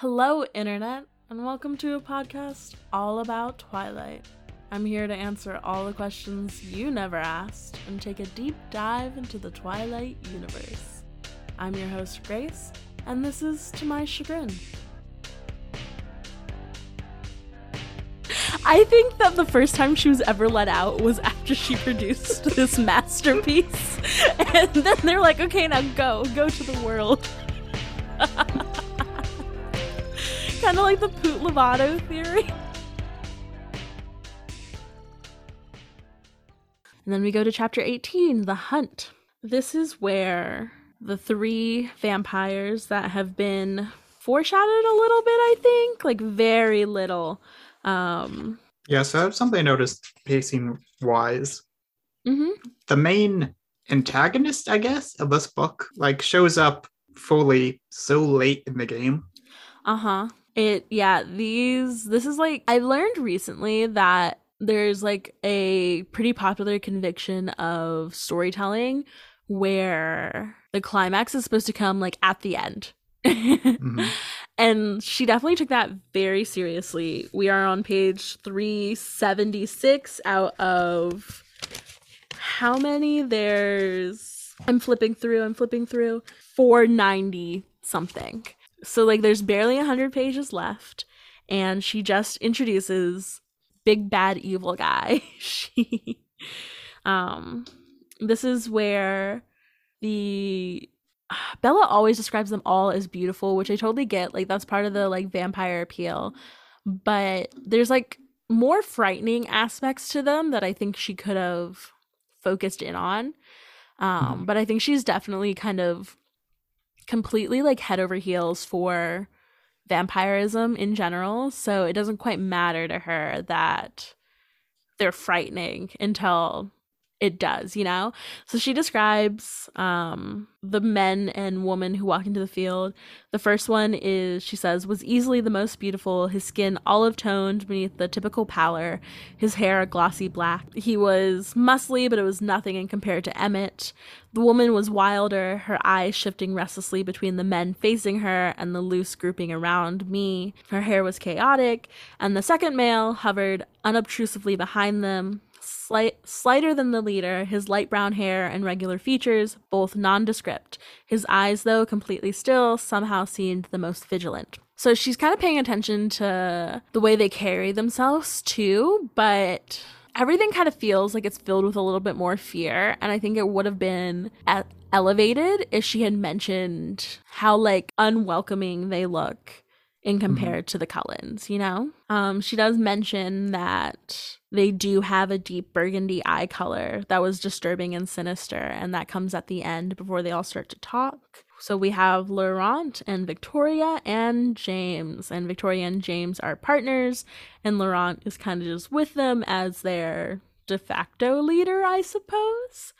Hello, Internet, and welcome to a podcast all about Twilight. I'm here to answer all the questions you never asked and take a deep dive into the Twilight universe. I'm your host, Grace, and this is To My Chagrin. I think that the first time she was ever let out was after she produced this masterpiece. And then they're like, okay, now go, go to the world. Kind of like the Poot Lovato theory. And then we go to chapter 18, The Hunt. This is where the three vampires that have been foreshadowed a little bit, I think, like very little. Um Yeah, so that's something I noticed pacing wise. mhm. The main antagonist, I guess, of this book, like shows up fully so late in the game. Uh-huh. It yeah, these this is like I learned recently that there's like a pretty popular conviction of storytelling where the climax is supposed to come like at the end. Mhm. And she definitely took that very seriously. We are on page 376 out of how many? There's I'm flipping through, I'm flipping through 490 something. So like there's barely 100 pages left and she just introduces big bad evil guy. she um this is where the Bella always describes them all as beautiful, which I totally get. Like that's part of the like vampire appeal. But there's like more frightening aspects to them that I think she could have focused in on. Um, Mhm. but I think she's definitely kind of completely like head over heels for vampirism in general. So it doesn't quite matter to her that they're frightening until it does, you know? So she describes um the men and woman who walk into the field. The first one is she says was easily the most beautiful, his skin olive toned beneath the typical pallor, his hair a glossy black. He was muscly, but it was nothing in compared to Emmett. The woman was wilder, her eyes shifting restlessly between the men facing her and the loose grouping around me. Her hair was chaotic, and the second male hovered unobtrusively behind them, slight, slighter than the leader, his light brown hair and regular features, both nondescript. His eyes, though completely still, somehow seemed the most vigilant. So she's kind of paying attention to the way they carry themselves, too, but everything kind of feels like it's filled with a little bit more fear. And I think it would have been elevated if she had mentioned how, like, unwelcoming they look in compared to the Cullens, you know? Um, she does mention that they do have a deep burgundy eye color that was disturbing and sinister, and that comes at the end before they all start to talk. So we have Laurent and Victoria and James, and Victoria and James are partners, and Laurent is kind of just with them as their de facto leader, I suppose.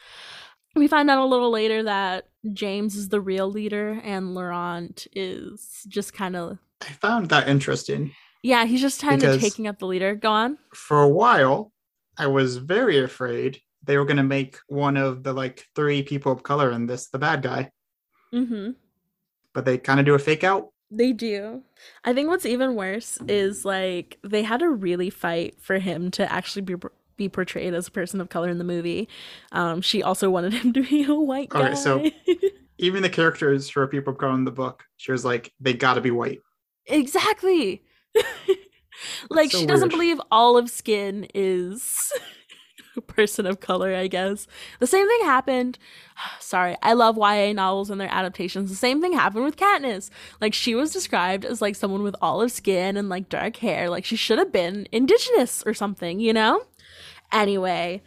We find out a little later that James is the real leader, and Laurent is just kind of I found that interesting. yeah, he's just kind of taking up the leader. Go on. For a while, I was very afraid they were going to make one of the like three people of color in this the bad guy, Mm-hmm. but they kind of do a fake out. They do. I think what's even worse is like they had to really fight for him to actually be be portrayed as a person of color in the movie. Um, she also wanted him to be a white guy. Okay, so- Even the characters for people of color in the book, she was like, they got to be white. Exactly. like So she doesn't believe olive skin is a person of color, I guess. The same thing happened. Sorry, I love YA novels and their adaptations. The same thing happened with Katniss. Like she was described as like someone with olive skin and like dark hair. Like she should have been indigenous or something, you know? Anyway,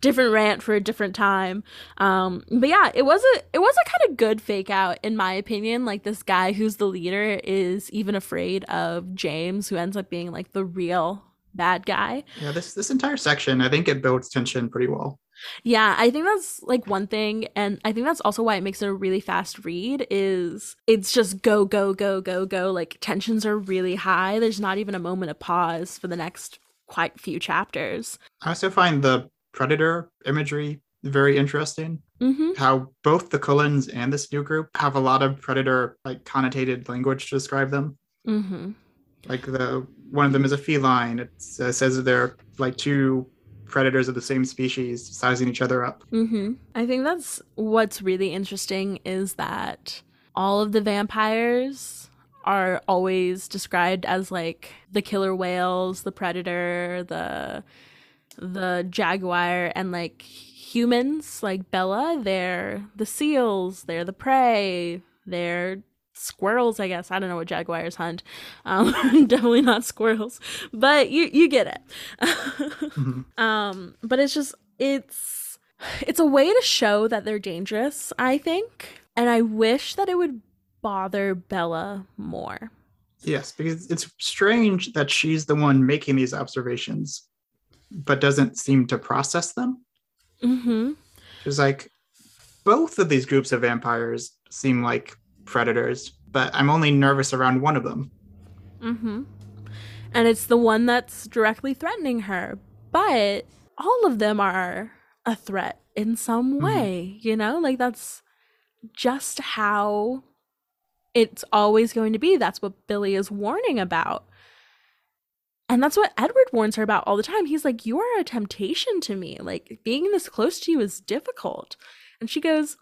different rant for a different time. Um, but yeah, it was a it was a kind of good fake out in my opinion. Like this guy who's the leader is even afraid of James, who ends up being like the real bad guy. Yeah, this this entire section, I think it builds tension pretty well. Yeah, I think that's like one thing and I think that's also why it makes it a really fast read is it's just go go go go go like tensions are really high. There's not even a moment of pause for the next quite few chapters. I also find the predator imagery very interesting. Mm-hmm. How both the Cullens and this new group have a lot of predator like connotated language to describe them. Mm-hmm. Like the one of them is a feline. It uh, says that they're like two predators of the same species sizing each other up. Mm-hmm. I think that's what's really interesting is that all of the vampires are always described as like the killer whales, the predator, the the jaguar, and like humans like Bella, they're the seals, they're the prey, they're squirrels, I guess. I don't know what jaguars hunt. Um, definitely not squirrels, but you you get it. Mhm. um, but it's just it's it's a way to show that they're dangerous, I think. And I wish that it would bother Bella more. Yes, because it's strange that she's the one making these observations, but doesn't seem to process them. Mm-hmm. She's like, both of these groups of vampires seem like predators, but I'm only nervous around one of them. Mm-hmm. And it's the one that's directly threatening her. But all of them are a threat in some Mhm. way, you know? Like that's just how it's always going to be. That's what Billy is warning about. And that's what Edward warns her about all the time. He's like, You are a temptation to me. Like, being this close to you is difficult. And she goes,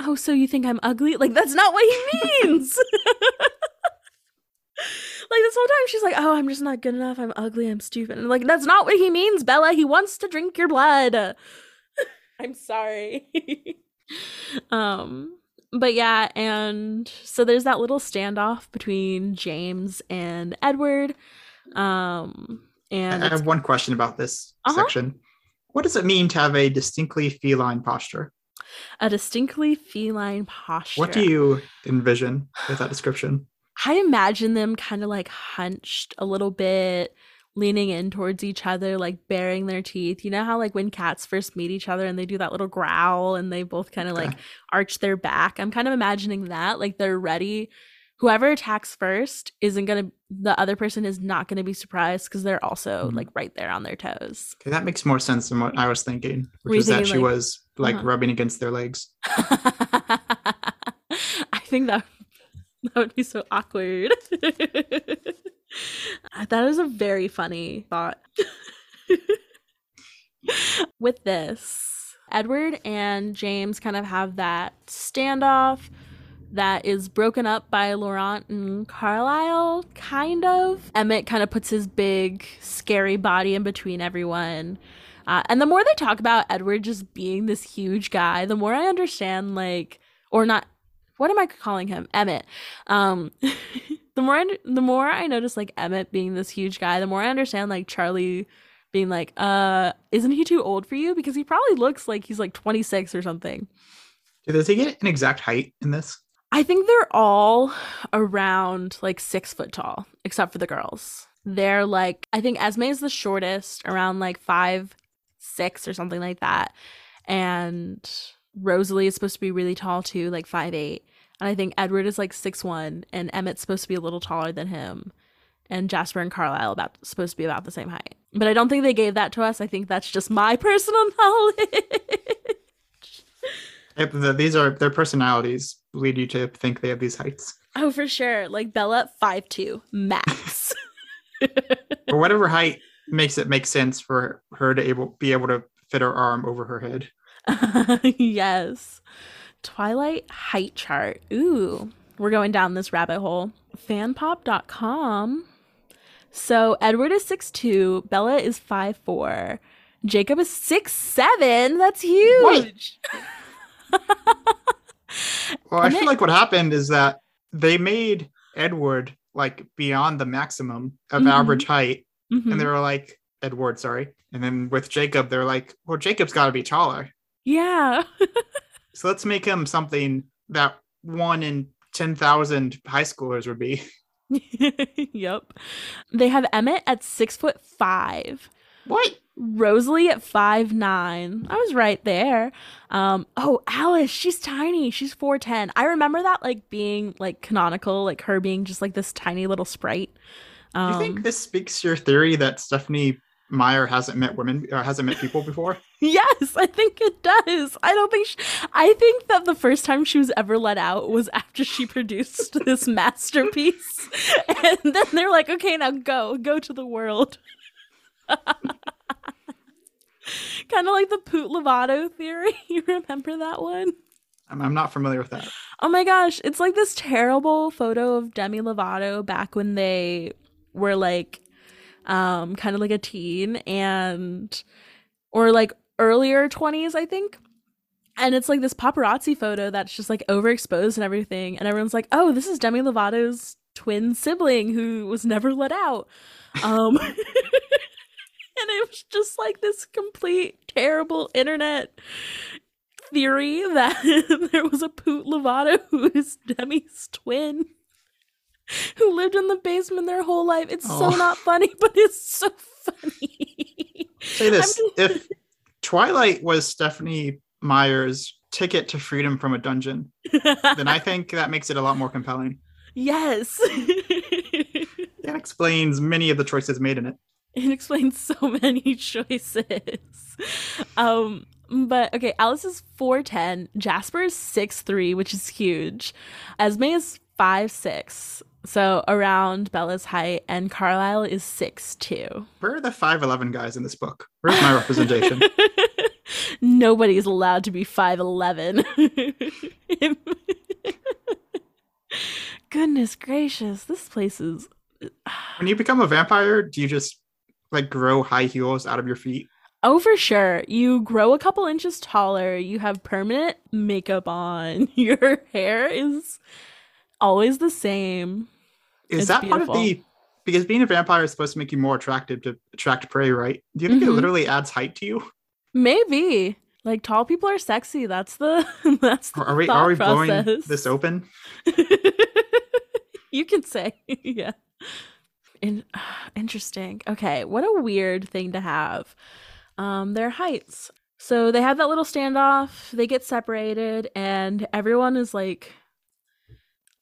Oh, so you think I'm ugly? Like, that's not what he means. like, this whole time she's like, Oh, I'm just not good enough. I'm ugly. I'm stupid. And like, that's not what he means, Bella. He wants to drink your blood. I'm sorry. um, but yeah, and so there's that little standoff between James and Edward. Um, and I have one question about this Uh-huh. section. What does it mean to have a distinctly feline posture? a distinctly feline posture. What do you envision with that description? I imagine them kind of like hunched a little bit, leaning in towards each other, like baring their teeth. You know how like when cats first meet each other and they do that little growl and they both kind of like arch their back. I'm kind of imagining that. Like they're ready. Whoever attacks first isn't gonna the other person is not gonna be surprised because they're also Mhm. like right there on their toes. Okay, that makes more sense than what I was thinking, Were which you is that she like- was like Uh-huh. rubbing against their legs. I think that that would be so awkward. that is a very funny thought. With this, Edward and James kind of have that standoff that is broken up by Laurent and Carlisle, kind of. Emmett kind of puts his big, scary body in between everyone. Uh, and the more they talk about Edward just being this huge guy, the more I understand, like, or not, what am I calling him? Emmett. Um, the more, I, the more I notice like Emmett being this huge guy, the more I understand like Charlie being like, uh, isn't he too old for you? Because he probably looks like he's like 26 or something. Does he get an exact height in this? I think they're all around like six foot tall, except for the girls. They're like, I think Esme is the shortest, around like five, six or something like that. And Rosalie is supposed to be really tall too, like five, eight. And I think Edward is like six one, and Emmett's supposed to be a little taller than him. And Jasper and Carlisle about supposed to be about the same height. But I don't think they gave that to us. I think that's just my personal knowledge. These are their personalities lead you to think they have these heights. Oh, for sure. Like Bella, five two max. Or whatever height makes it make sense for her to able be able to fit her arm over her head. yes. Twilight height chart. Ooh, we're going down this rabbit hole. Fanpop.com. So Edward is 6'2, Bella is 5'4, Jacob is 6'7. That's huge. Well, I And feel it- like what happened is that they made Edward like beyond the maximum of Mhm. average height, Mhm. and they were like Edward, sorry. And then with Jacob, they're like, well, Jacob's got to be taller, yeah. so let's make him something that one in ten thousand high schoolers would be. yep. They have Emmett at six foot five. What? Rosalie at five nine. I was right there. Um, oh, Alice, she's tiny. She's 4'10. I remember that like being like canonical, like her being just like this tiny little sprite. Do Um, you think this speaks to your theory that Stephanie Meyer hasn't met women or hasn't met people before? Yes, I think it does. I don't think she, I think that the first time she was ever let out was after she produced this masterpiece. And then they're like, "Okay, now go. Go to the world." kind of like the Poot Lovato theory. You remember that one? I'm, I'm not familiar with that. Oh my gosh, it's like this terrible photo of Demi Lovato back when they were like um kind of like a teen and or like earlier 20s, I think. And it's like this paparazzi photo that's just like overexposed and everything and everyone's like, "Oh, this is Demi Lovato's twin sibling who was never let out." Um it was just like this complete terrible internet theory that there was a Poot Lovato who is Demi's twin who lived in the basement their whole life. It's Oh. so not funny, but it's so funny. Say this: just- if Twilight was Stephanie Meyer's ticket to freedom from a dungeon, then I think that makes it a lot more compelling. yes. That explains many of the choices made in it. it explains so many choices. Um but okay, Alice is 4'10, Jasper is 6'3, which is huge. Esme is 5'6, so around Bella's height, and Carlisle is 6'2. Where are the 5'11 guys in this book? Where's my representation? Nobody's allowed to be 5'11. Goodness gracious, this place is. when you become a vampire, do you just like grow high heels out of your feet? Oh, for sure. You grow a couple inches taller. You have permanent makeup on. Your hair is always the same. Is It's that part of the because being a vampire is supposed to make you more attractive to attract prey, right? Do you think it Mhm. literally adds height to you? Maybe. Like tall people are sexy. That's the that's the Are we are we blowing this open? you can say, yeah. In, interesting. Okay, what a weird thing to have. Um, their heights. So they have that little standoff. They get separated, and everyone is like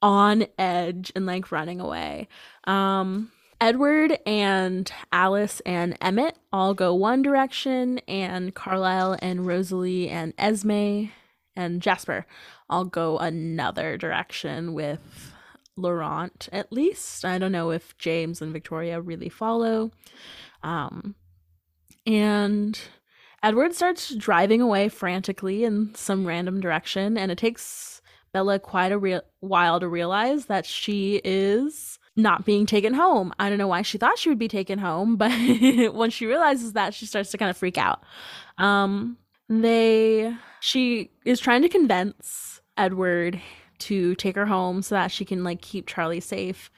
on edge and like running away. Um, Edward and Alice and Emmett all go one direction, and Carlisle and Rosalie and Esme and Jasper all go another direction with Laurent, at least. I don't know if James and Victoria really follow. Um, and Edward starts driving away frantically in some random direction, and it takes Bella quite a real while to realize that she is not being taken home. I don't know why she thought she would be taken home, but when she realizes that, she starts to kind of freak out. Um, they she is trying to convince Edward to take her home so that she can like keep Charlie safe.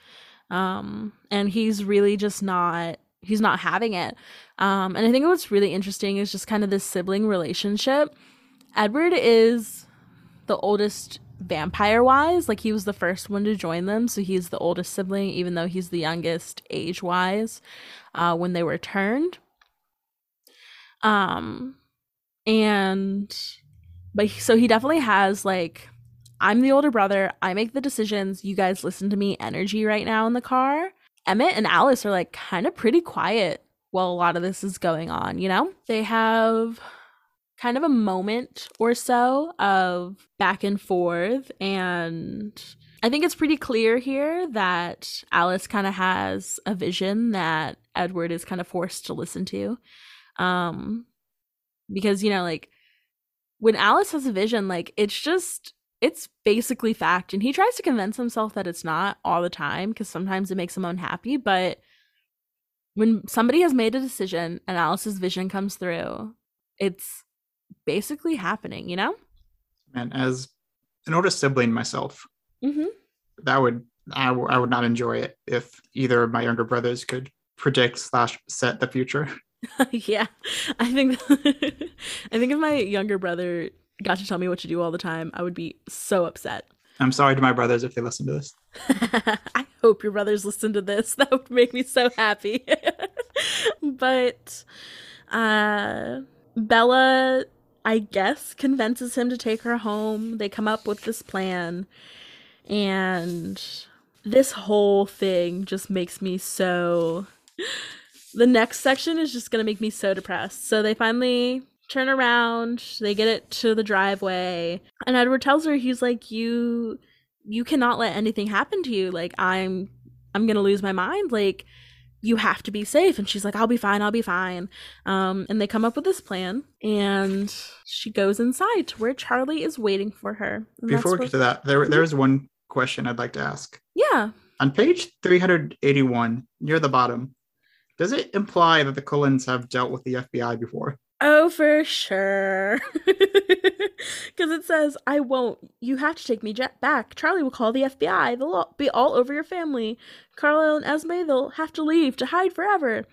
Um, and he's really just not he's not having it. Um, and I think what's really interesting is just kind of this sibling relationship. Edward is the oldest vampire wise, like he was the first one to join them, so he's the oldest sibling, even though he's the youngest age wise uh, when they were turned. Um, and but so he definitely has like I'm the older brother. I make the decisions. You guys listen to me energy right now in the car. Emmett and Alice are like kind of pretty quiet while a lot of this is going on, you know? They have kind of a moment or so of back and forth and I think it's pretty clear here that Alice kind of has a vision that Edward is kind of forced to listen to. Um because you know like when Alice has a vision like it's just it's basically fact and he tries to convince himself that it's not all the time because sometimes it makes him unhappy but when somebody has made a decision and Alice's vision comes through it's basically happening you know And as an older sibling myself, mm-hmm. that would I, w- I would not enjoy it if either of my younger brothers could predict slash set the future. yeah i think i think if my younger brother got to tell me what to do all the time i would be so upset I'm sorry to my brothers if they listen to this. I hope your brothers listen to this. That would make me so happy. but uh Bella I guess convinces him to take her home. They come up with this plan and this whole thing just makes me so the next section is just gonna make me so depressed. So they finally turn around, they get it to the driveway, and Edward tells her he's like, You you cannot let anything happen to you. Like I'm I'm gonna lose my mind. Like you have to be safe and she's like i'll be fine i'll be fine um, and they come up with this plan and she goes inside to where charlie is waiting for her Before we get to that, there there is one question I'd like to ask. yeah On page 381, near the bottom, does it imply that the Cullens have dealt with the FBI before? Oh for sure. Because it says i won't. You have to take me jet back. Charlie will call the fbi they'll all- be all over your family. Carlisle and esme they'll have to leave to hide forever.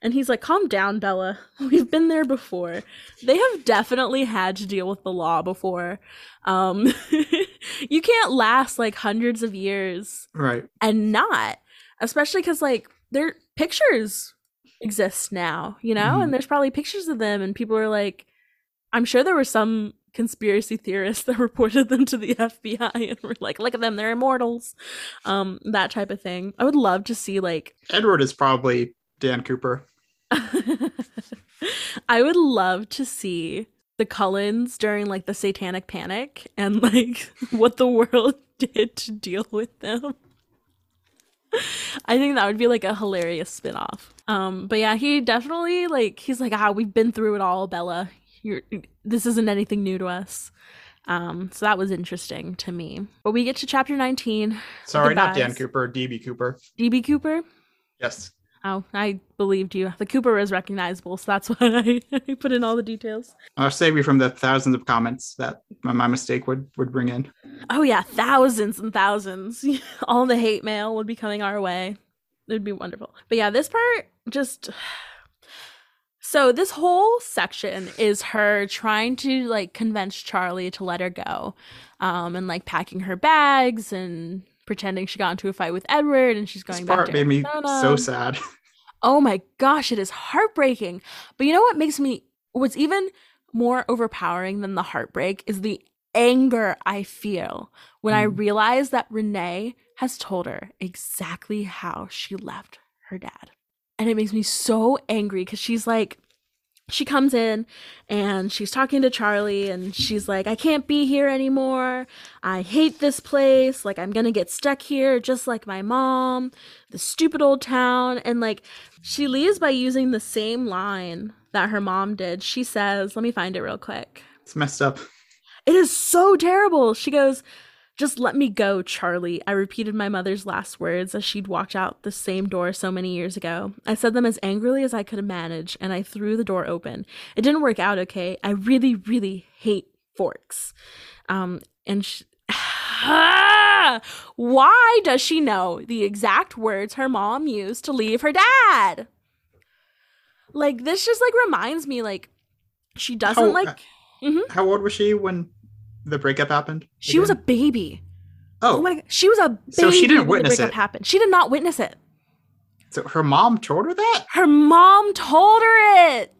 And he's like calm down bella. We've been there before. They have definitely had to deal with the law before. Um you can't last like hundreds of years Right. and not especially because like their pictures exist now you know Mhm. and there's probably pictures of them and people are like i'm sure there were some conspiracy theorists that reported them to the fbi and were like look at them they're immortals um that type of thing i would love to see like Edward is probably Dan Cooper. I would love to see the Cullens during like the satanic panic and like what the world did to deal with them. I think that would be like a hilarious spin-off. Um but yeah, he definitely like he's like ah we've been through it all, Bella. You're this isn't anything new to us. Um so that was interesting to me. But we get to chapter 19, Sorry, not Dan Cooper, DB Cooper. DB Cooper. Yes. Oh, I believed you. The Cooper is recognizable, so that's why I, I put in all the details. I'll save you from the thousands of comments that my, my mistake would would bring in. Oh yeah, thousands and thousands. All the hate mail would be coming our way. It would be wonderful. But yeah, this part just so this whole section is her trying to like convince Charlie to let her go. Um and like packing her bags and pretending she got into a fight with Edward and she's This going back part to made me so sad. Oh my gosh, it is heartbreaking. But you know what makes me what's even more overpowering than the heartbreak is the anger I feel when I Mm. realize that Renee has told her exactly how she left her dad. And it makes me so angry because she's like, she comes in and she's talking to Charlie and she's like, I can't be here anymore. I hate this place. Like, I'm gonna get stuck here just like my mom, the stupid old town. And like, she leaves by using the same line that her mom did. She says, Let me find it real quick. It's messed up. It is so terrible. She goes, Just let me go, Charlie. I repeated my mother's last words as she'd walked out the same door so many years ago. I said them as angrily as I could manage, and I threw the door open. It didn't work out okay. I really, really hate forks. Um, and sh- why does she know the exact words her mom used to leave her dad? Like this just like reminds me like she doesn't How- like How old was she when the breakup happened? she was a baby. Oh oh, my god, she was a baby So she didn't witness breakup it. happened. She did not witness it. so her mom told her that. Her mom told her it.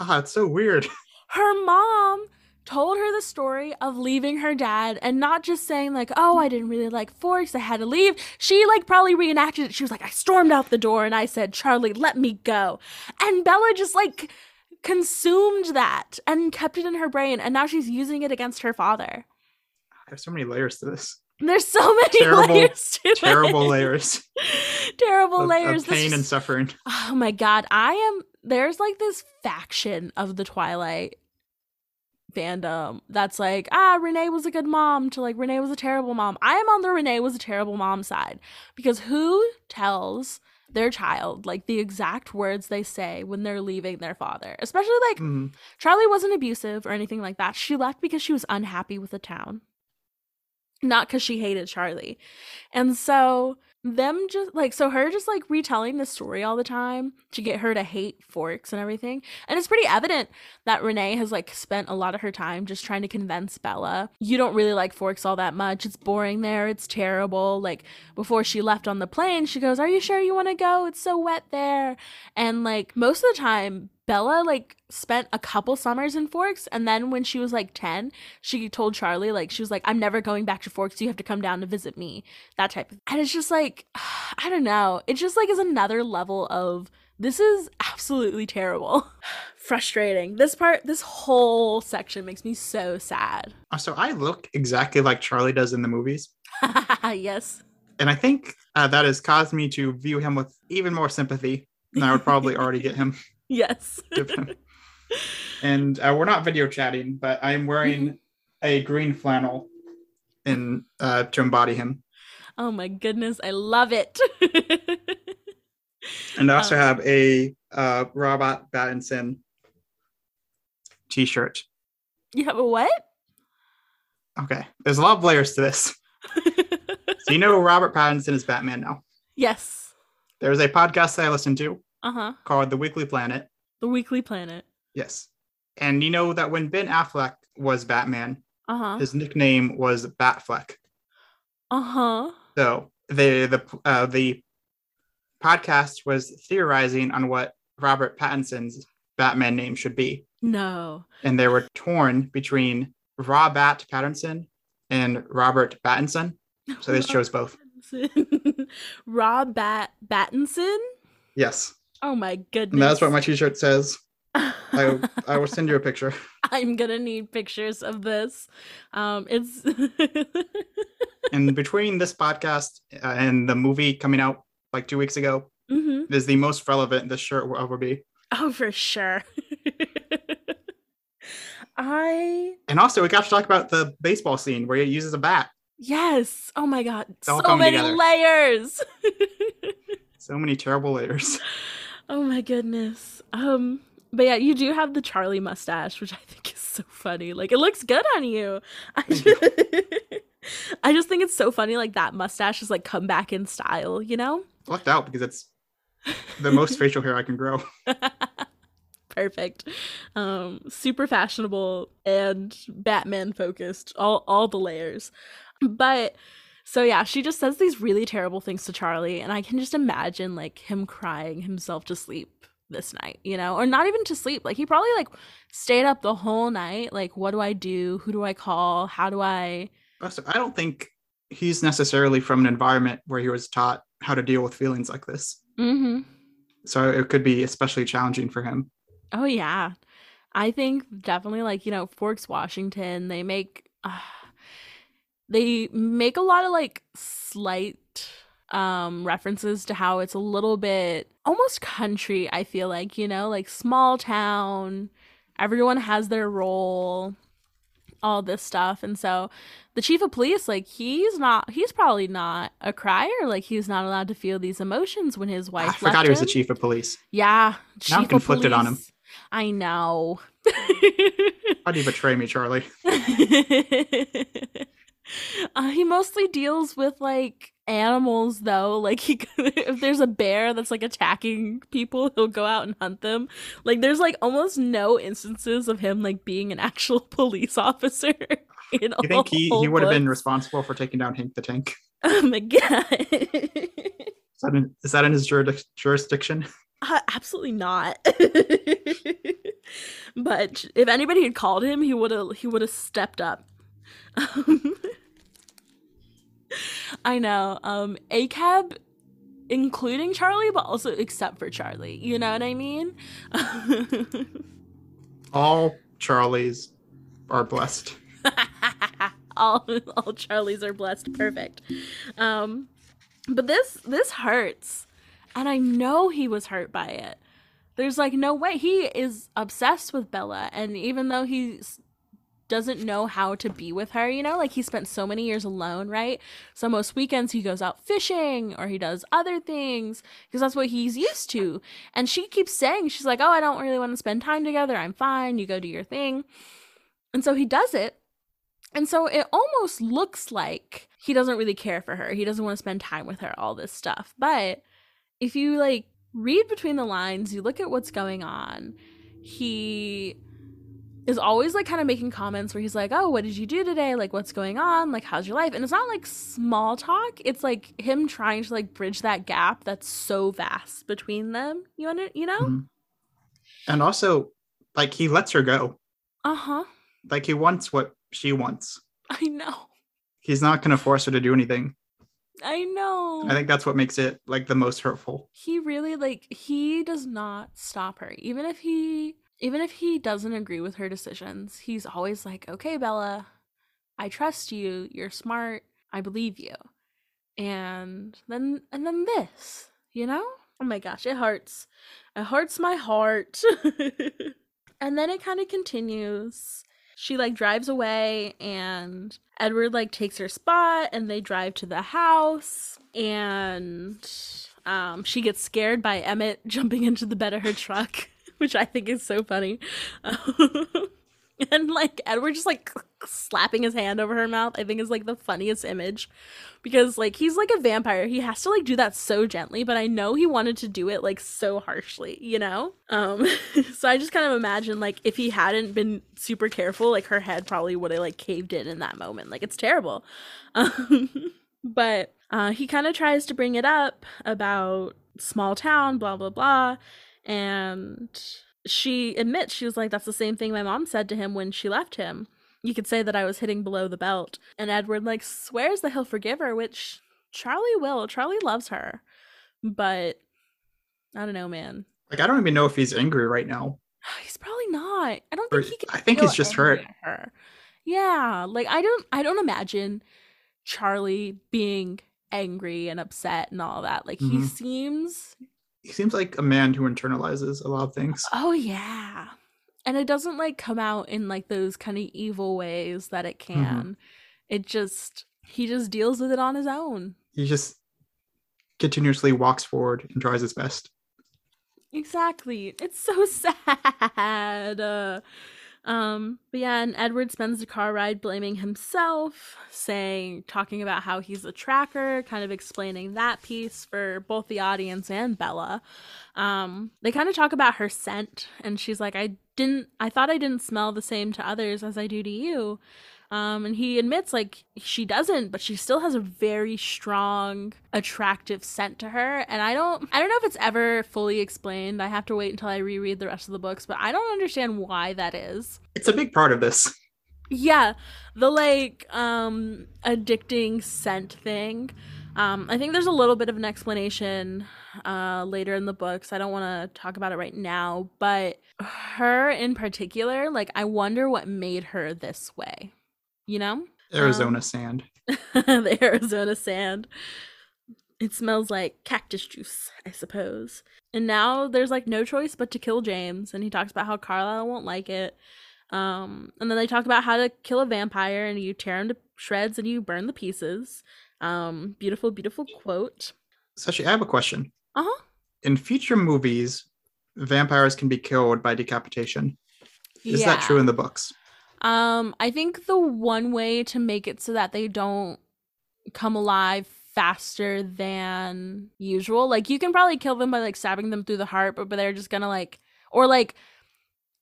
Ah, it's so weird. Her mom told her the story of leaving her dad and not just saying like, "Oh, I didn't really like forks. I had to leave." She like probably reenacted it. She was like, "I stormed out the door and I said, "Charlie, let me go." And Bella just like consumed that and kept it in her brain and now she's using it against her father. There's so many layers to this. There's so many Terrible- layers to Terrible it. layers Terrible of, layers. of pain is- and suffering. Oh my god, I am there's like this faction of the Twilight fandom that's like, ah, Renee was a good mom to like Renee was a terrible mom. I am on the Renee was a terrible mom side because who tells their child like the exact words they say when they're leaving their father? Especially like Mhm. Charlie wasn't abusive or anything like that. She left because she was unhappy with the town. Not because she hated Charlie. And so, them just like, so her just like retelling the story all the time to get her to hate Forks and everything. And it's pretty evident that Renee has like spent a lot of her time just trying to convince Bella, you don't really like Forks all that much. It's boring there. It's terrible. Like, before she left on the plane, she goes, Are you sure you want to go? It's so wet there. And like, most of the time, Bella like spent a couple summers in Forks and then when she was like 10 she told Charlie like she was like I'm never going back to Forks you have to come down to visit me that type of Thing. and it's just like I don't know it just like is another level of This is absolutely terrible. Frustrating. This part, this whole section makes me so sad. Uh, So I look exactly like Charlie does in the movies. yes. And I think uh, that has caused me to view him with even more sympathy than I would probably already get him. Yes. and uh, we're not video chatting, but I'm wearing a green flannel in uh, to embody him. oh my goodness, I love it. And I also Um, have a uh, Robert Pattinson t-shirt. you have a what? Okay, there's a lot of layers to this. So you know Robert Pattinson is Batman now. yes. There's a podcast that I listen to Uh huh. called The Weekly Planet. The Weekly Planet. Yes. And you know that when Ben Affleck was Batman, Uh huh. his nickname was Batfleck. Uh huh. So the the uh, the podcast was theorizing on what Robert Pattinson's Batman name should be, No. and they were torn between Rob Bat Pattinson and Robert Pattinson. So they chose both. Rob Bat Battinson. Yes, Oh my goodness. and that's what my T-shirt says. I I will send you a picture. I'm gonna need pictures of this. Um, it's And between this podcast uh, and the movie coming out like two weeks ago, hmm is the most relevant this shirt will ever be. oh for sure. I And also, we got to talk about the baseball scene where he uses a bat. yes. Oh my god, so many together. layers. So many terrible layers. Oh my goodness. Um, but yeah, you do have the Charlie mustache, which I think is so funny. Like it looks good on you. I just, I just think it's so funny. Like that mustache is like come back in style, you know? Lucked out because it's the most facial hair I can grow. Perfect. Um, super fashionable and Batman focused. All all the layers. But so yeah, she just says these really terrible things to Charlie, and I can just imagine like him crying himself to sleep this night, you know, or not even to sleep. Like he probably like stayed up the whole night. Like, what do I do? Who do I call? How do I? Also, I don't think he's necessarily from an environment where he was taught how to deal with feelings like this. Mm-hmm. So it could be especially challenging for him. Oh yeah. I think definitely like, you know, Forks Washington, they make uh, they make a lot of like slight um references to how it's a little bit almost country, I feel like, you know, like small town, everyone has their role, all this stuff. And so the chief of police like he's not he's probably not a crier, like he's not allowed to feel these emotions when his wife I forgot he was the chief of police. Yeah, Now I'm chief conflicted on him. I know. How do you betray me, Charlie? uh, he mostly deals with like animals, though. Like he, if there's a bear that's like attacking people, he'll go out and hunt them. Like there's like almost no instances of him like being an actual police officer. In You think he, he would have been responsible for taking down Hank the Tank? Oh my god. Is that in, is that in his jurisdic- jurisdiction? Uh, absolutely not. but if anybody had called him, he would have he would have stepped up. Um, I know. Um ACAB including Charlie, but also except for Charlie. You know what I mean? All Charlies are blessed. all all Charlies are blessed. Perfect. Um but this this hurts. And I know he was hurt by it. There's like no way he is obsessed with Bella and even though he s- doesn't know how to be with her, you know, like he spent so many years alone, right? So most weekends he goes out fishing or he does other things because that's what he's used to. And she keeps saying she's like, "Oh, I don't really want to spend time together. I'm fine. You go do your thing." And so he does it. And so it almost looks like he doesn't really care for her. He doesn't want to spend time with her, all this stuff. But if you like read between the lines, you look at what's going on, he is always like kind of making comments where he's like, "Oh, what did you do today? Like what's going on? Like how's your life?" And it's not like small talk. It's like him trying to like bridge that gap that's so vast between them. You under, you know? Mhm. And also, like he lets her go. Uh-huh. Like he wants what she wants. I know. He's not going to force her to do anything. I know. I think that's what makes it like the most hurtful. he really like he does not stop her even if he even if he doesn't agree with her decisions he's always like okay bella i trust you you're smart i believe you. And then and then this you know? Oh my gosh it hurts it hurts my heart. And then it kind of continues. She like drives away and edward like takes her spot and they drive to the house and um she gets scared by emmett jumping into the bed of her truck which i think is so funny. And like edward just like slapping his hand over her mouth i think is like the funniest image. Because like he's like a vampire. He has to like do that so gently but i know he wanted to do it like so harshly you know? Um so i just kind of imagine like if he hadn't been super careful like her head probably would have like caved in in that moment. Like it's terrible. Um but uh he kind of tries to bring it up about small town blah blah blah and she admits she was like that's the same thing my mom said to him when she left him you could say that I was hitting below the belt. And Edward like swears that he'll forgive her, which Charlie will. Charlie loves her. But I don't know, man. Like I don't even know if he's angry right now. He's probably not. I don't Or think he can I think he's just hurt. her. Yeah, like I don't I don't imagine Charlie being angry and upset and all that. Like he Mhm. seems He seems like a man who internalizes a lot of things. Oh yeah. And it doesn't like come out in like those kind of evil ways that it Mm-hmm. can. It just he just deals with it on his own. He just continuously walks forward and tries his best. Exactly. It's so sad. Uh, um, but yeah, and Edward spends the car ride blaming himself, saying, talking about how he's a tracker, kind of explaining that piece for both the audience and Bella. Um, they kind of talk about her scent, and she's like, I didn't, I thought I didn't smell the same to others as I do to you. Um, and he admits like she doesn't, but she still has a very strong, attractive scent to her. And I don't, I don't know if it's ever fully explained. I have to wait until I reread the rest of the books, but I don't understand why that is. It's a big part of this. Yeah, the like um addicting scent thing. Um, I think there's a little bit of an explanation uh, later in the books. I don't want to talk about it right now, but her in particular, like, I wonder what made her this way. You know, Arizona Um, sand. the Arizona sand. It smells like cactus juice, I suppose. And now there's like no choice but to kill James, and he talks about how Carlisle won't like it. Um, and then they talk about how to kill a vampire, and you tear him to shreds and you burn the pieces. Um, beautiful, beautiful quote. Sashi, I have a question. Uh huh. In future movies, vampires can be killed by decapitation. Is that true in the books? Um, I think the one way to make it so that they don't come alive faster than usual, like you can probably kill them by like stabbing them through the heart, but, but they're just gonna like, or like,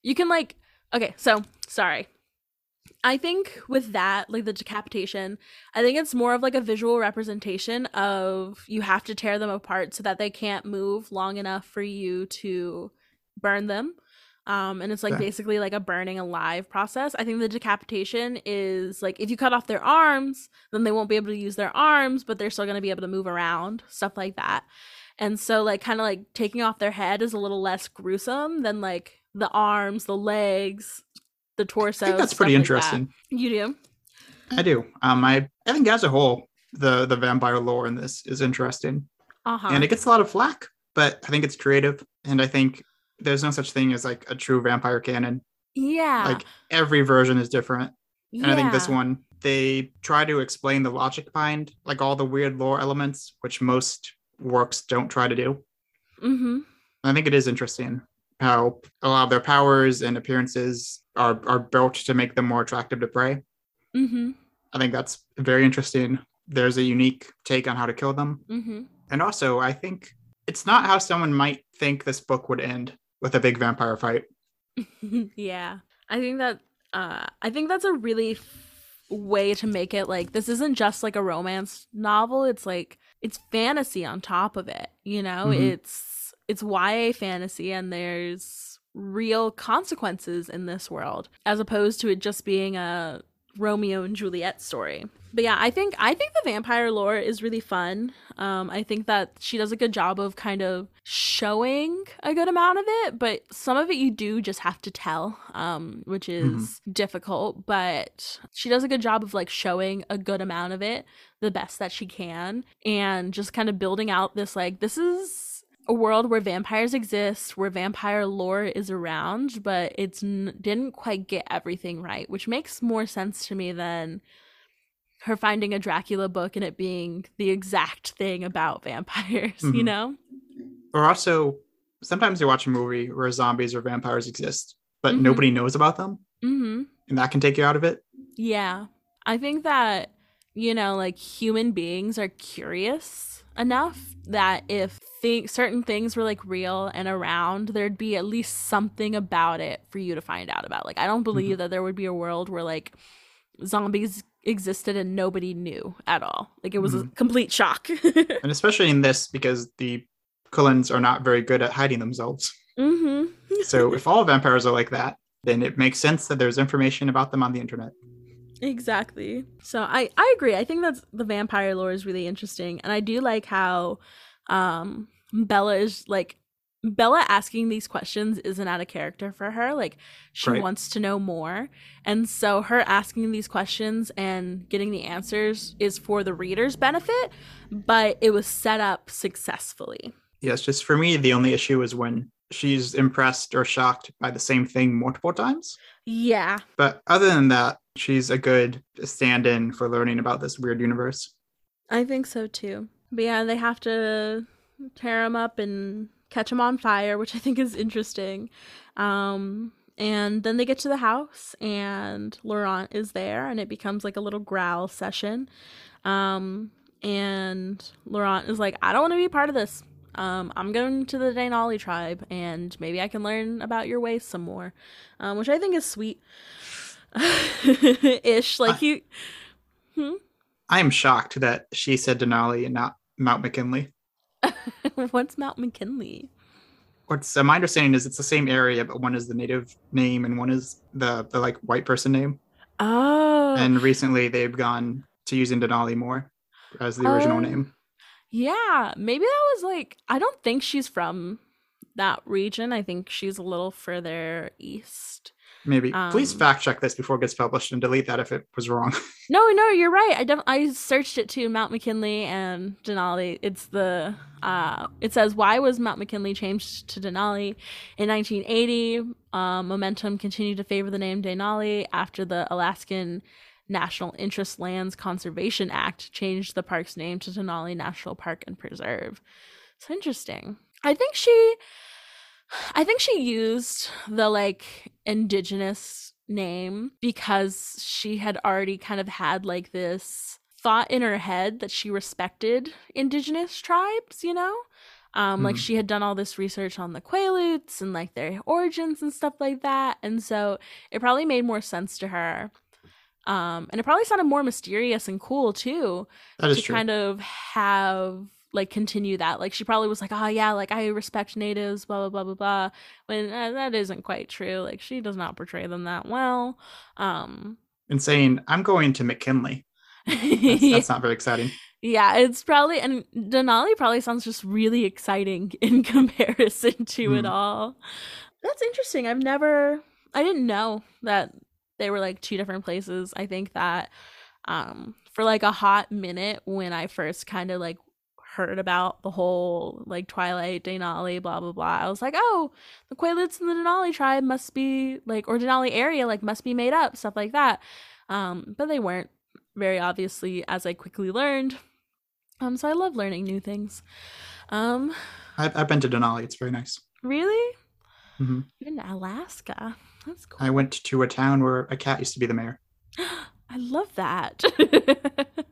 you can like, okay, so sorry. I think with that, like the decapitation, I think it's more of like a visual representation of you have to tear them apart so that they can't move long enough for you to burn them. Um, and it's like Okay. basically like a burning alive process. I think the decapitation is like if you cut off their arms, then they won't be able to use their arms, but they're still going to be able to move around, stuff like that. And so, like, kind of like taking off their head is a little less gruesome than like the arms, the legs, the torso. That's pretty like that. interesting. You do? I do. Um, I I think as a whole, the the vampire lore in this is interesting, Uh huh. and it gets a lot of flack, but I think it's creative, and I think there's no such thing as like a true vampire canon. yeah. Like every version is different, and I think this one they try to explain the logic behind like all the weird lore elements, which most works don't try to do. Mm-hmm. I think it is interesting how a lot of their powers and appearances are are built to make them more attractive to prey. Mm-hmm. I think that's very interesting. There's a unique take on how to kill them. Mm-hmm. And also, I think it's not how someone might think this book would end with a big vampire fight. yeah. I think that uh I think that's a really f- way to make it like this isn't just like a romance novel, it's like it's fantasy on top of it, you know? Mhm. It's it's YA fantasy and there's real consequences in this world as opposed to it just being a Romeo and Juliet story. But yeah, I think I think the vampire lore is really fun. Um, I think that she does a good job of kind of showing a good amount of it, but some of it you do just have to tell, um, which is mm-hmm. difficult. But she does a good job of like showing a good amount of it, the best that she can, and just kind of building out this like this is a world where vampires exist, where vampire lore is around, but it's n- didn't quite get everything right, which makes more sense to me than her finding a Dracula book and it being the exact thing about vampires, mm-hmm. you know? Or also, sometimes you watch a movie where zombies or vampires exist, but mm-hmm. nobody knows about them. Mm-hmm. And that can take you out of it. Yeah. I think that, you know, like human beings are curious enough that if th- certain things were like real and around, there'd be at least something about it for you to find out about. Like, I don't believe mm-hmm. that there would be a world where like zombies existed and nobody knew at all. Like, it was mm-hmm. a complete shock. and especially in this, because the Cullens are not very good at hiding themselves. Mm-hmm. so, if all vampires are like that, then it makes sense that there's information about them on the internet. Exactly. So I I agree. I think that's the vampire lore is really interesting, and I do like how um Bella is like Bella asking these questions isn't out of character for her. Like she right. wants to know more. And so her asking these questions and getting the answers is for the reader's benefit, but it was set up successfully. Yes, just for me the only issue is when she's impressed or shocked by the same thing multiple times. Yeah. But other than that, she's a good stand-in for learning about this weird universe. I think so too. But yeah, they have to tear him up and catch him on fire, which I think is interesting. Um, and then they get to the house, and Laurent is there, and it becomes like a little growl session. Um, and Laurent is like, I don't want to be part of this. Um, I'm going to the Denali tribe, and maybe I can learn about your ways some more, um, which I think is sweet. Ish, like I, you. Hmm? I am shocked that she said Denali and not Mount McKinley. What's Mount McKinley? What's uh, my understanding is it's the same area, but one is the native name and one is the the like white person name. Oh. And recently they've gone to using Denali more as the original name. Yeah, maybe that was like I don't think she's from that region. I think she's a little further east. Maybe. Um, Please fact check this before it gets published and delete that if it was wrong. no, no, you're right. I def- I searched it to Mount McKinley and Denali. It's the uh, it says why was Mount McKinley changed to Denali in 1980? Um, momentum continued to favor the name Denali after the Alaskan National Interest Lands Conservation Act changed the park's name to Denali National Park and Preserve. It's interesting. I think she I think she used the like indigenous name because she had already kind of had like this thought in her head that she respected indigenous tribes, you know? Um, mm like hmm. she had done all this research on the Quileutes and like their origins and stuff like that. And so it probably made more sense to her. Um, and it probably sounded more mysterious and cool too. That is to true. kind of have like continue that. Like she probably was like, oh yeah, like I respect natives, blah blah blah blah blah. When uh, that isn't quite true. Like she does not portray them that well. Um, and saying I'm going to McKinley. That's, that's not very exciting. Yeah, it's probably and Denali probably sounds just really exciting in comparison to mm. it hmm. all. That's interesting. I've never I didn't know that they were like two different places. I think that um for like a hot minute when I first kind of like heard about the whole like Twilight, Denali, blah blah blah. I was like, oh, the Quileutes and the Denali tribe must be like, or Denali area like must be made up, stuff like that. Um, but they weren't very obviously, as I quickly learned. Um, so I love learning new things. Um, I've, I've been to Denali. It's very nice. Really? Mm-hmm. Even Alaska. That's cool. I went to a town where a cat used to be the mayor. I love that.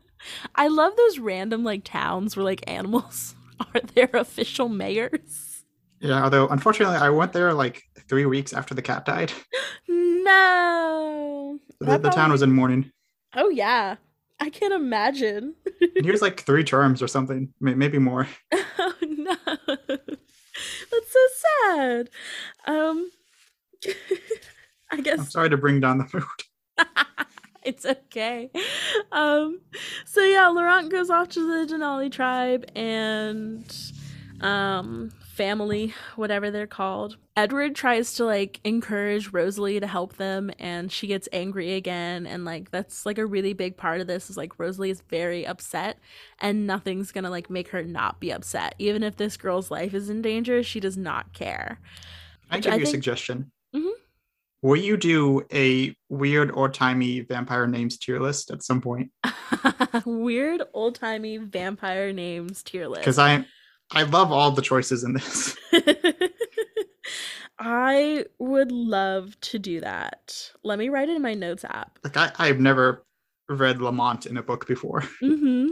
I love those random like towns where like animals are their official mayors. Yeah, although unfortunately I went there like three weeks after the cat died. No. The, the, probably... town was in mourning. Oh yeah. I can't imagine. He was like three terms or something, maybe more. Oh no. That's so sad. Um I guess I'm sorry to bring down the mood. it's okay. Um, so yeah, Laurent goes off to the Denali tribe and um family, whatever they're called. Edward tries to like encourage Rosalie to help them and she gets angry again and like that's like a really big part of this is like Rosalie is very upset and nothing's to like make her not be upset. Even if this girl's life is in danger, she does not care. I give I you think... a suggestion. Mm-hmm. Will you do a weird old timey vampire names tier list at some point? weird old timey vampire names tier list. Because I I love all the choices in this. I would love to do that. Let me write it in my notes app. Like I, I've never read Lamont in a book before. Mm-hmm.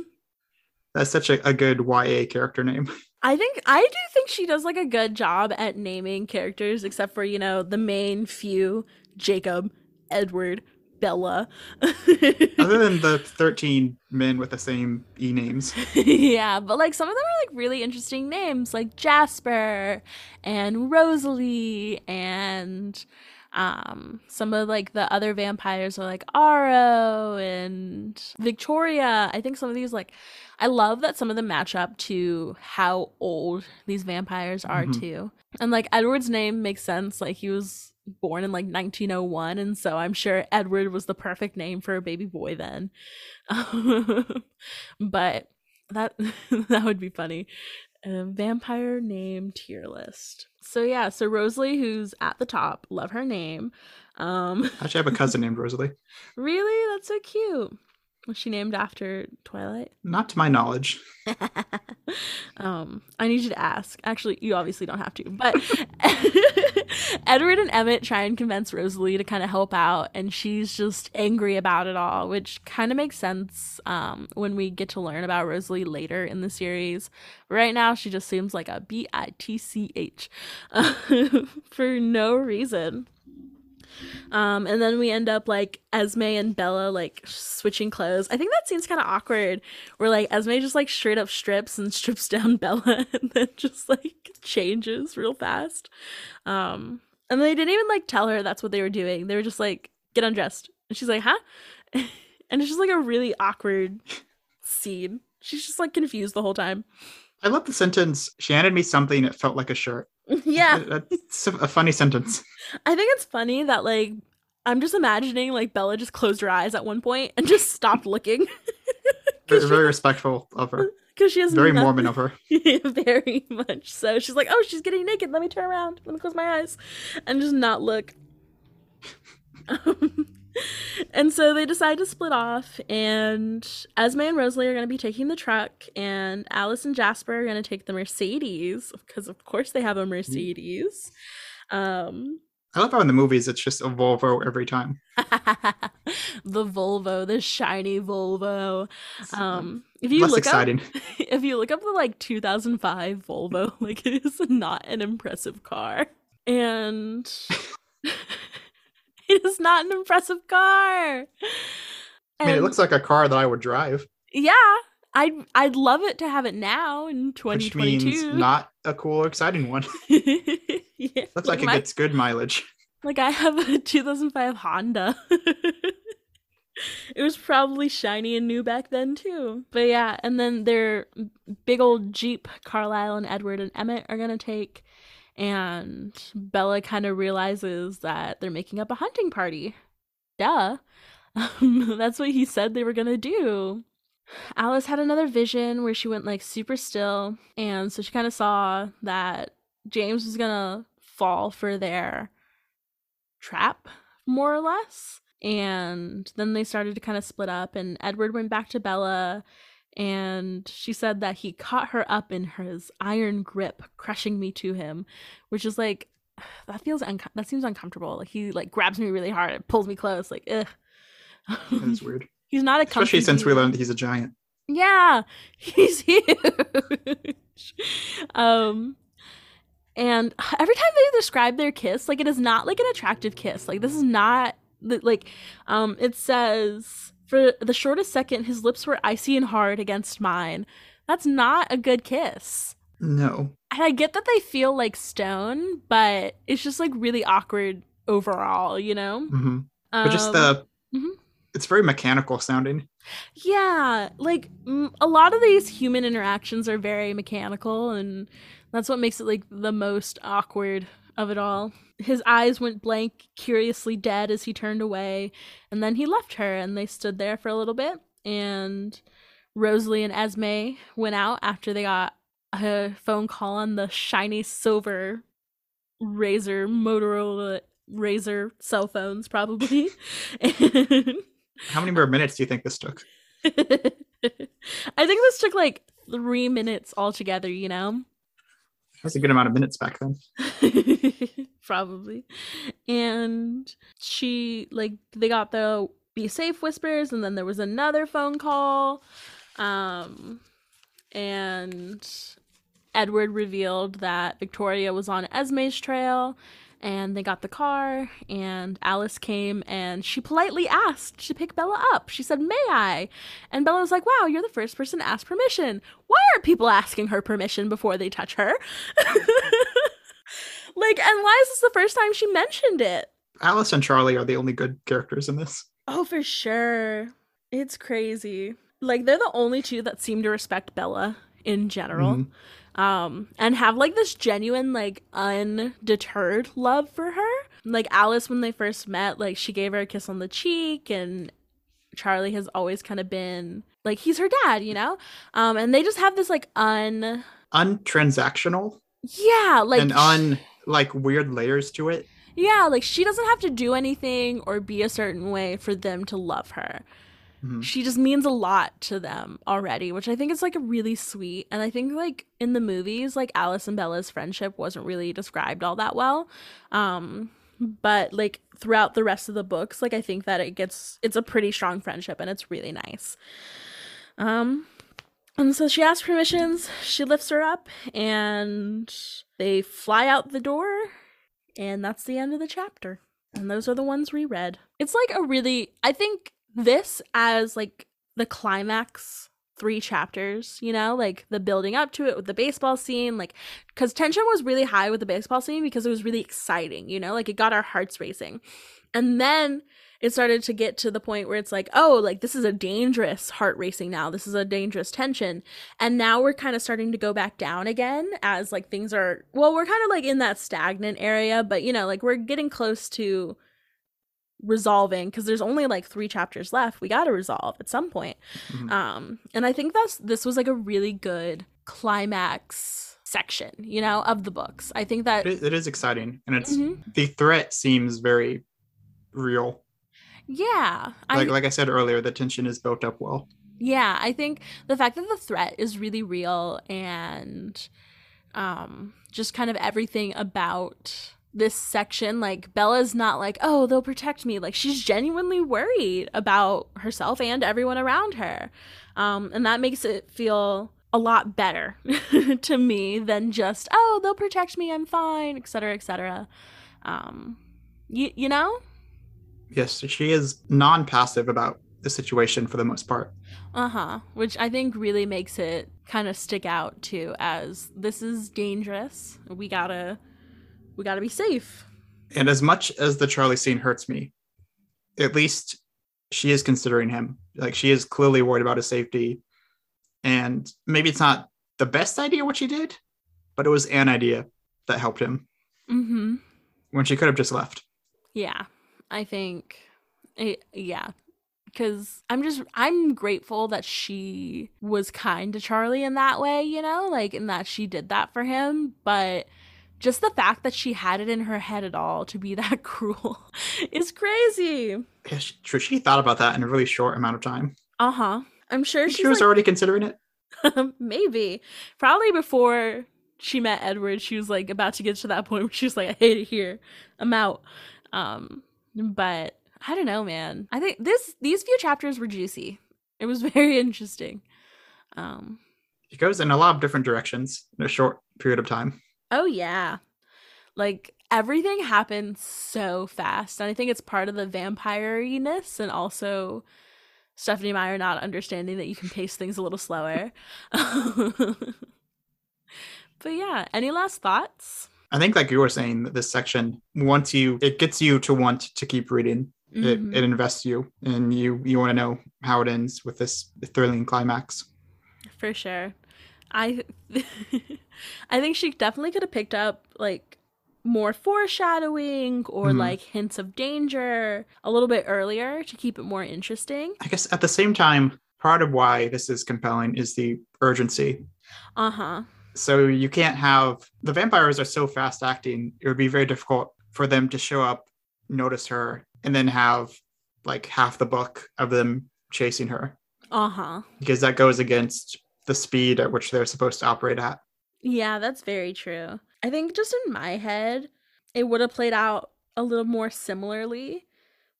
That's such a, a good YA character name. I think I do think she does like a good job at naming characters, except for, you know, the main few, Jacob, Edward, Bella. Other than the 13 men with the same E names. yeah, but like some of them are like really interesting names, like Jasper and Rosalie and um some of like the other vampires are like Aro and Victoria. I think some of these like I love that some of them match up to how old these vampires are mm-hmm. too. And like Edward's name makes sense. Like he was born in like 1901 and so i'm sure edward was the perfect name for a baby boy then. But that that would be funny. A vampire name tier list. So yeah so rosalie who's at the top love her name. Um actually i have a cousin named rosalie. Really? That's so cute was she named after Twilight? Not to my knowledge. um, I need you to ask. Actually, you obviously don't have to, but Edward and Emmett try and convince Rosalie to kind of help out, and she's just angry about it all, which kind of makes sense um, when we get to learn about Rosalie later in the series. right now, she just seems like a B I T C H for no reason. Um, and then we end up like Esme and Bella like switching clothes. I think that scene's kind of awkward, where like Esme just like straight up strips and strips down Bella, and then just like changes real fast. Um, and they didn't even like tell her that's what they were doing. They were just like, "Get undressed," and she's like, "Huh?" and it's just like a really awkward scene. She's just like confused the whole time. I love the sentence. She handed me something that felt like a shirt. Yeah. That's a funny sentence. I think it's funny that like I'm just imagining like Bella just closed her eyes at one point and just stopped looking. very, very respectful of her. Because she has very nothing. Mormon of her. very much so. She's like, oh, she's getting naked. Let me turn around. Let me close my eyes, and just not look. Um, and so they decide to split off, and Esme and Rosalie are going to be taking the truck, and Alice and Jasper are going to take the Mercedes because, of course, they have a Mercedes. Um, I love how in the movies it's just a Volvo every time. the Volvo, the shiny Volvo. Um, if you Less look exciting. up, if you look up the like 2005 Volvo, like it is not an impressive car, and. it is not an impressive car. And, I mean, it looks like a car that I would drive. Yeah, I'd I'd love it to have it now in 2022. Which means not a cool, exciting one. yeah, looks like, like my, it gets good mileage. Like I have a 2005 Honda. it was probably shiny and new back then too. But yeah, and then their big old Jeep, Carlisle and Edward and Emmett are gonna take and Bella kind of realizes that they're making up a hunting party. Duh. That's what he said they were going to do. Alice had another vision where she went like super still, and so she kind of saw that James was going to fall for their trap, more or less. And then they started to kind of split up, and Edward went back to Bella, and she said that he caught her up in his iron grip, crushing me to him, which is like that feels un- that seems uncomfortable. Like he like grabs me really hard and pulls me close. Like ugh. That's weird. he's not a especially since we learned he's a giant. Yeah, he's huge. um, and every time they describe their kiss, like it is not like an attractive kiss. Like this is not like um it says for the shortest second, his lips were icy and hard against mine. That's not a good kiss. No. And I get that they feel like stone, but it's just like really awkward overall, you know? Mm-hmm. But um, just the mm-hmm. it's very mechanical sounding. Yeah, like m- a lot of these human interactions are very mechanical, and that's what makes it like the most awkward of it all. His eyes went blank, curiously dead as he turned away, and then he left her, and they stood there for a little bit. And Rosalie and Esme went out after they got a phone call on the shiny silver Razor Motorola Razor cell phones, probably. and How many more minutes do you think this took? I think this took like three minutes altogether, you know? That's a good amount of minutes back then. Probably. And she, like, they got the be safe whispers, and then there was another phone call. Um, and Edward revealed that Victoria was on Esme's trail and they got the car and alice came and she politely asked to pick bella up. She said may i? And bella was like wow you're the first person to ask permission. Why aren't people asking her permission before they touch her? Like and why is this the first time she mentioned it? Alice and Charlie are the only good characters in this. oh for sure. It's crazy. Like they're the only two that seem to respect bella in general. Mhm. Um and have like this genuine like undeterred love for her. Like alice when they first met like she gave her a kiss on the cheek and charlie has always kind of been like he's her dad you know? Um and they just have this like un Untransactional? Yeah like and un like weird layers to it. yeah like she doesn't have to do anything or be a certain way for them to love her Mhm. she just means a lot to them already which i think is like a really sweet. And i think like in the movies like alice and bella's friendship wasn't really described all that well. Um but like throughout the rest of the books like i think that it gets it's a pretty strong friendship and it's really nice. Um and so she asks permissions she lifts her up and they fly out the door and that's the end of the chapter. And those are the ones we read. It's like a really i think this as like the climax three chapters you know like the building up to it with the baseball scene like because tension was really high with the baseball scene because it was really exciting you know like it got our hearts racing. And then it started to get to the point where it's like oh like this is a dangerous heart racing now. This is a dangerous tension. And now we're kind of starting to go back down again as like things are well we're kind of like in that stagnant area but you know like we're getting close to resolving because there's only like three chapters left we got to resolve at some point Mhm. um and i think that's this was like a really good climax section you know of the books i think that It is, it is exciting, and it's Mhm. the threat seems very real. yeah I, Like like I said earlier, the tension is built up well. yeah i think the fact that the threat is really real and um just kind of everything about this section like bella's not like oh they'll protect me like she's genuinely worried about herself and everyone around her um and that makes it feel a lot better to me than just oh they'll protect me i'm fine etc etc um you, you know Yes, she is non-passive about the situation for the most part. Uh-huh. Which I think really makes it kind of stick out too as this is dangerous. We gotta we gotta be safe. And as much as the Charlie scene hurts me, at least she is considering him. Like she is clearly worried about his safety. And maybe it's not the best idea what she did, but it was an idea that helped him Mm-hmm. when she could have just left. Yeah. I think it, yeah. Cause I'm just I'm grateful that she was kind to Charlie in that way, you know, like in that she did that for him. But just the fact that she had it in her head at all to be that cruel is crazy. Yeah, she, true, she thought about that in a really short amount of time. Uh-huh. I'm sure She was like, already considering it. Maybe. Probably before she met Edward, she was like about to get to that point where she was like, I hate it here. I'm out. Um, but I don't know, man. I think this these few chapters were juicy. It was very interesting. Um, It goes in a lot of different directions in a short period of time. Oh yeah. Like everything happened so fast. And I think it's part of the vampire-ness and also Stephenie Meyer not understanding that you can pace things a little slower. but yeah, any last thoughts? I think, like you were saying, that this section, once you, it gets you to want to keep reading. Mhm. It, it invests you, and you you want to know how it ends with this thrilling climax. for sure. I I think she definitely could have picked up like more foreshadowing or Mhm. like hints of danger a little bit earlier to keep it more interesting. I guess at the same time, part of why this is compelling is the urgency. Uh-huh. So you can't have the vampires are so fast acting. It would be very difficult for them to show up, notice her, and then have like half the book of them chasing her Uh-huh. because that goes against the speed at which they're supposed to operate at. Yeah, that's very true. I think just in my head, it would have played out a little more similarly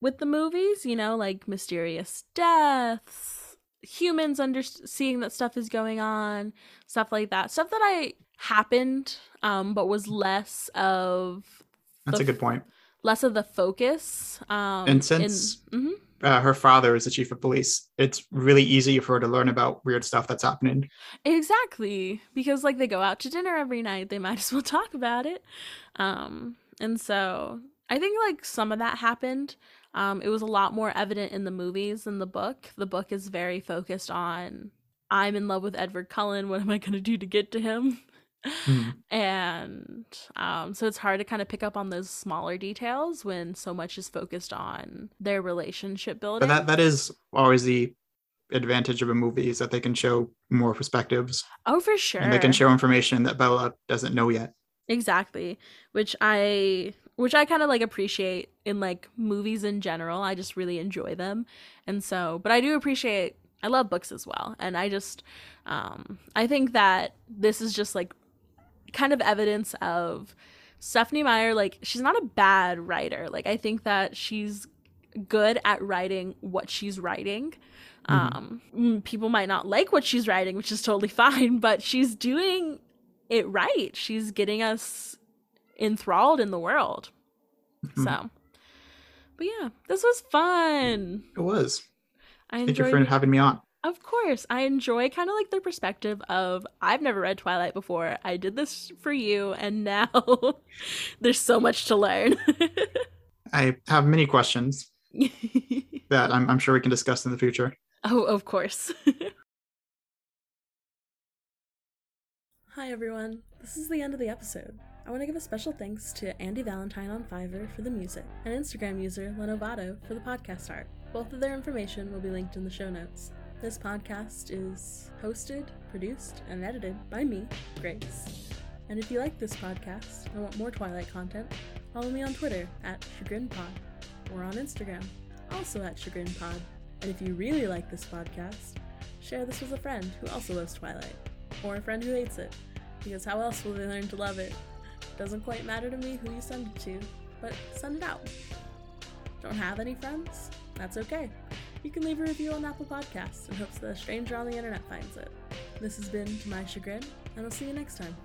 with the movies, you know, like mysterious deaths, humans under seeing that stuff is going on, stuff like that. Stuff that I happened um but was less of That's a good point. less of the focus um And since- in, Mhm. Uh, her father is the chief of police. It's really easy for her to learn about weird stuff that's happening. Exactly. Because like they go out to dinner every night, they might as well talk about it. Um and so I think like some of that happened. Um it was a lot more evident in the movies than the book. The book is very focused on I'm in love with Edward Cullen, what am I going to do to get to him? Hmm. and um so it's hard to kind of pick up on those smaller details when so much is focused on their relationship building. But that that is always the advantage of a movie is that they can show more perspectives oh, for sure. and they can show information that Bella doesn't know yet. Exactly. Which I which I kind of like appreciate in like movies in general. I just really enjoy them. And so, but I do appreciate I love books as well. And I just um I think that this is just like kind of evidence of Stephenie Meyer like she's not a bad writer. Like I think that she's good at writing what she's writing. Mhm. Um mm, people might not like what she's writing, which is totally fine, but she's doing it right. She's getting us enthralled in the world. Mhm. So, but yeah, this was fun. It was. I Thank you enjoyed. for having me on. Of course, I enjoy kind of like the perspective of I've never read Twilight before. I did this for you, and now there's so much to learn. I have many questions that I'm, I'm sure we can discuss in the future. oh, of course. Hi, everyone. This is the end of the episode. I want to give a special thanks to Andy Valentine on Fiverr for the music and Instagram user Lenovato for the podcast art. Both of their information will be linked in the show notes. This podcast is hosted, produced, and edited by me, Grace. And if you like this podcast and want more Twilight content, follow me on Twitter at ChagrinPod or on Instagram, also at ChagrinPod. And if you really like this podcast, share this with a friend who also loves Twilight, or a friend who hates it, because how else will they learn to love it? Doesn't quite matter to me who you send it to, but send it out. Don't have any friends? That's okay. You can leave a review on Apple Podcasts in hopes that a stranger on the internet finds it. This has been To My Chagrin, and I'll see you next time.